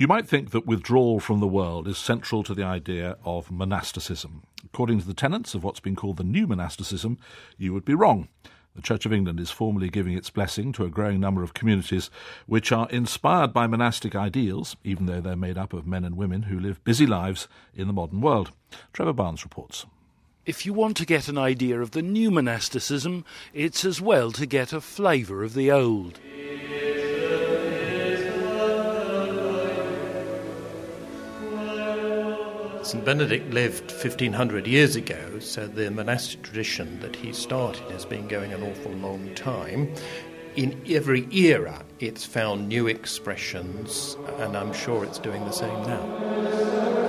You might think that withdrawal from the world is central to the idea of monasticism. According to the tenets of what's been called the new monasticism, you would be wrong. The Church of England is formally giving its blessing to a growing number of communities which are inspired by monastic ideals, even though they're made up of men and women who live busy lives in the modern world. Trevor Barnes reports. If you want to get an idea of the new monasticism, it's as well to get a flavour of the old. St. Benedict lived 1500 years ago, so the monastic tradition that he started has been going an awful long time. In every era, it's found new expressions, and I'm sure it's doing the same now.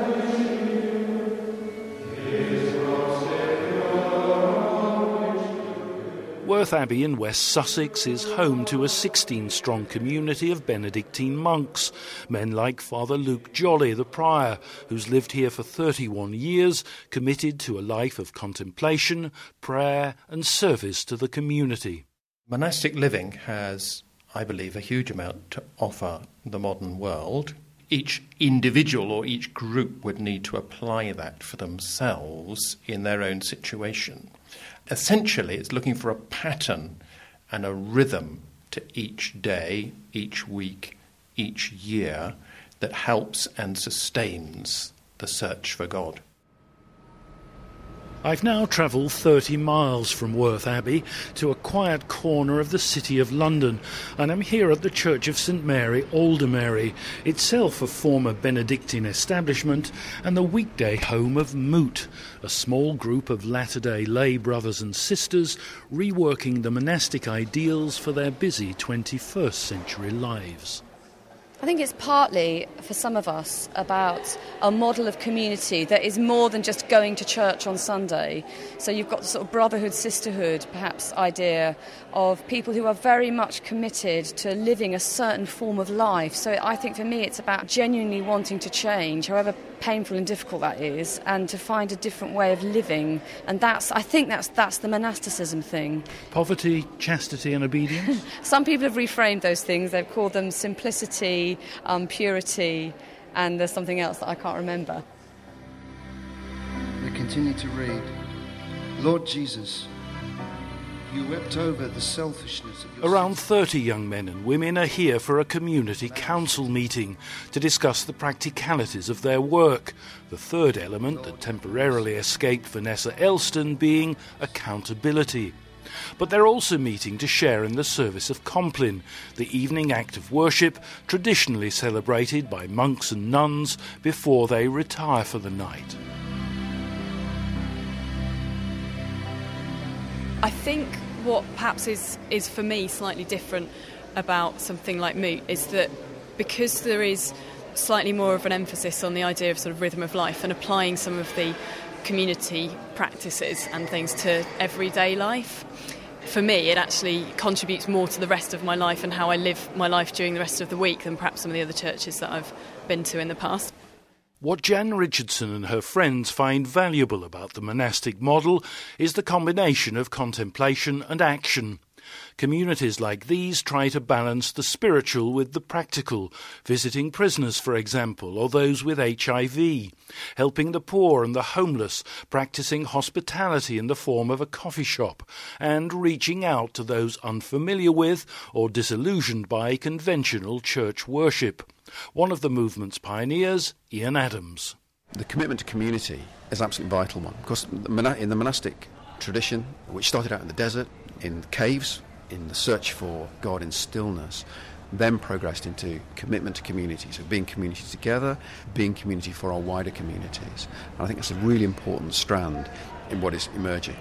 Worth Abbey in West Sussex is home to a 16 strong community of Benedictine monks, men like Father Luke Jolly, the prior, who's lived here for 31 years, committed to a life of contemplation, prayer, and service to the community. Monastic living has, I believe, a huge amount to offer the modern world. Each individual or each group would need to apply that for themselves in their own situation essentially, it's looking for a pattern and a rhythm to each day, each week, each year that helps and sustains the search for God. I've now travelled 30 miles from Worth Abbey to a quiet corner of the City of London, and I'm here at the Church of St Mary, Aldermary, itself a former Benedictine establishment and the weekday home of Moot, a small group of latter day lay brothers and sisters reworking the monastic ideals for their busy 21st century lives. I think it's partly, for some of us, about a model of community that is more than just going to church on Sunday. So you've got the sort of brotherhood, sisterhood, perhaps, idea of people who are very much committed to living a certain form of life. So I think for me, it's about genuinely wanting to change, however painful and difficult that is, and to find a different way of living. And that's, I think that's, that's the monasticism thing. Poverty, chastity, and obedience? Some people have reframed those things. They've called them simplicity, um, purity, and there's something else that I can't remember. We continue to read Lord Jesus, you wept over the selfishness of your Around 30 young men and women are here for a community council meeting to discuss the practicalities of their work. The third element that temporarily escaped Vanessa Elston being accountability. But they're also meeting to share in the service of Compline, the evening act of worship traditionally celebrated by monks and nuns before they retire for the night. I think what perhaps is, is for me slightly different about something like Moot is that because there is slightly more of an emphasis on the idea of sort of rhythm of life and applying some of the community practices and things to everyday life. For me, it actually contributes more to the rest of my life and how I live my life during the rest of the week than perhaps some of the other churches that I've been to in the past. What Jen Richardson and her friends find valuable about the monastic model is the combination of contemplation and action. Communities like these try to balance the spiritual with the practical, visiting prisoners, for example, or those with HIV, helping the poor and the homeless, practicing hospitality in the form of a coffee shop, and reaching out to those unfamiliar with or disillusioned by conventional church worship. One of the movement's pioneers, Ian Adams. The commitment to community is an absolutely vital one because in the monastic tradition, which started out in the desert, in caves, in the search for God in stillness, then progressed into commitment to community. So being community together, being community for our wider communities. And I think that's a really important strand in what is emerging.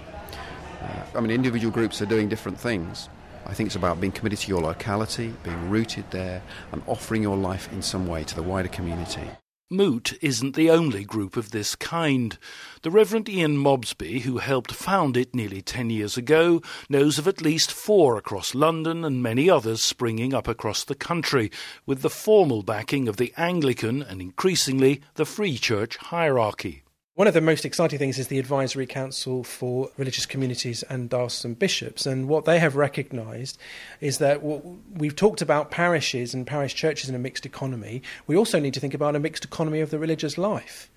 Uh, I mean, individual groups are doing different things. I think it's about being committed to your locality, being rooted there, and offering your life in some way to the wider community. Moot isn't the only group of this kind. The Reverend Ian Mobsby, who helped found it nearly ten years ago, knows of at least four across London and many others springing up across the country, with the formal backing of the Anglican and increasingly the Free Church hierarchy. One of the most exciting things is the Advisory Council for Religious Communities and Diocesan Bishops. And what they have recognised is that we've talked about parishes and parish churches in a mixed economy. We also need to think about a mixed economy of the religious life.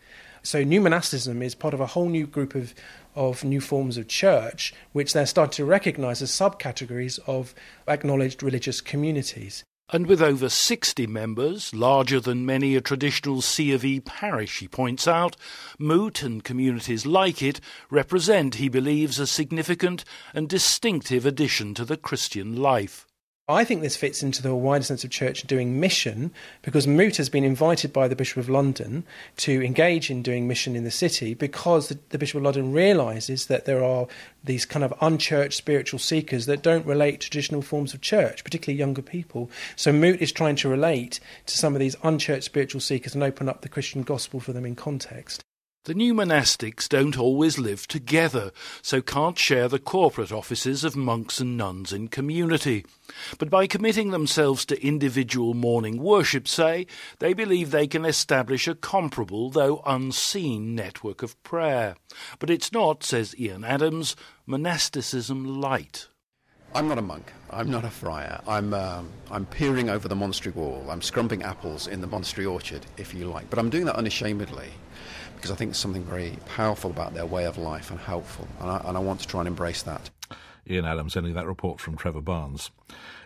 So, new monasticism is part of a whole new group of, of new forms of church, which they're starting to recognise as subcategories of acknowledged religious communities. And with over 60 members, larger than many a traditional C of E parish, he points out, Moot and communities like it represent, he believes, a significant and distinctive addition to the Christian life. I think this fits into the wider sense of church doing mission because Moot has been invited by the Bishop of London to engage in doing mission in the city because the, the, Bishop of London realises that there are these kind of unchurched spiritual seekers that don't relate to traditional forms of church, particularly younger people. So Moot is trying to relate to some of these unchurched spiritual seekers and open up the Christian gospel for them in context. The new monastics don't always live together, so can't share the corporate offices of monks and nuns in community. But by committing themselves to individual morning worship, say, they believe they can establish a comparable, though unseen, network of prayer. But it's not, says Ian Adams, monasticism light. I'm not a monk. I'm not a friar. I'm, um, I'm peering over the monastery wall. I'm scrumping apples in the monastery orchard, if you like. But I'm doing that unashamedly because I think there's something very powerful about their way of life and helpful, and I, and I want to try and embrace that. Ian Adams sending that report from Trevor Barnes.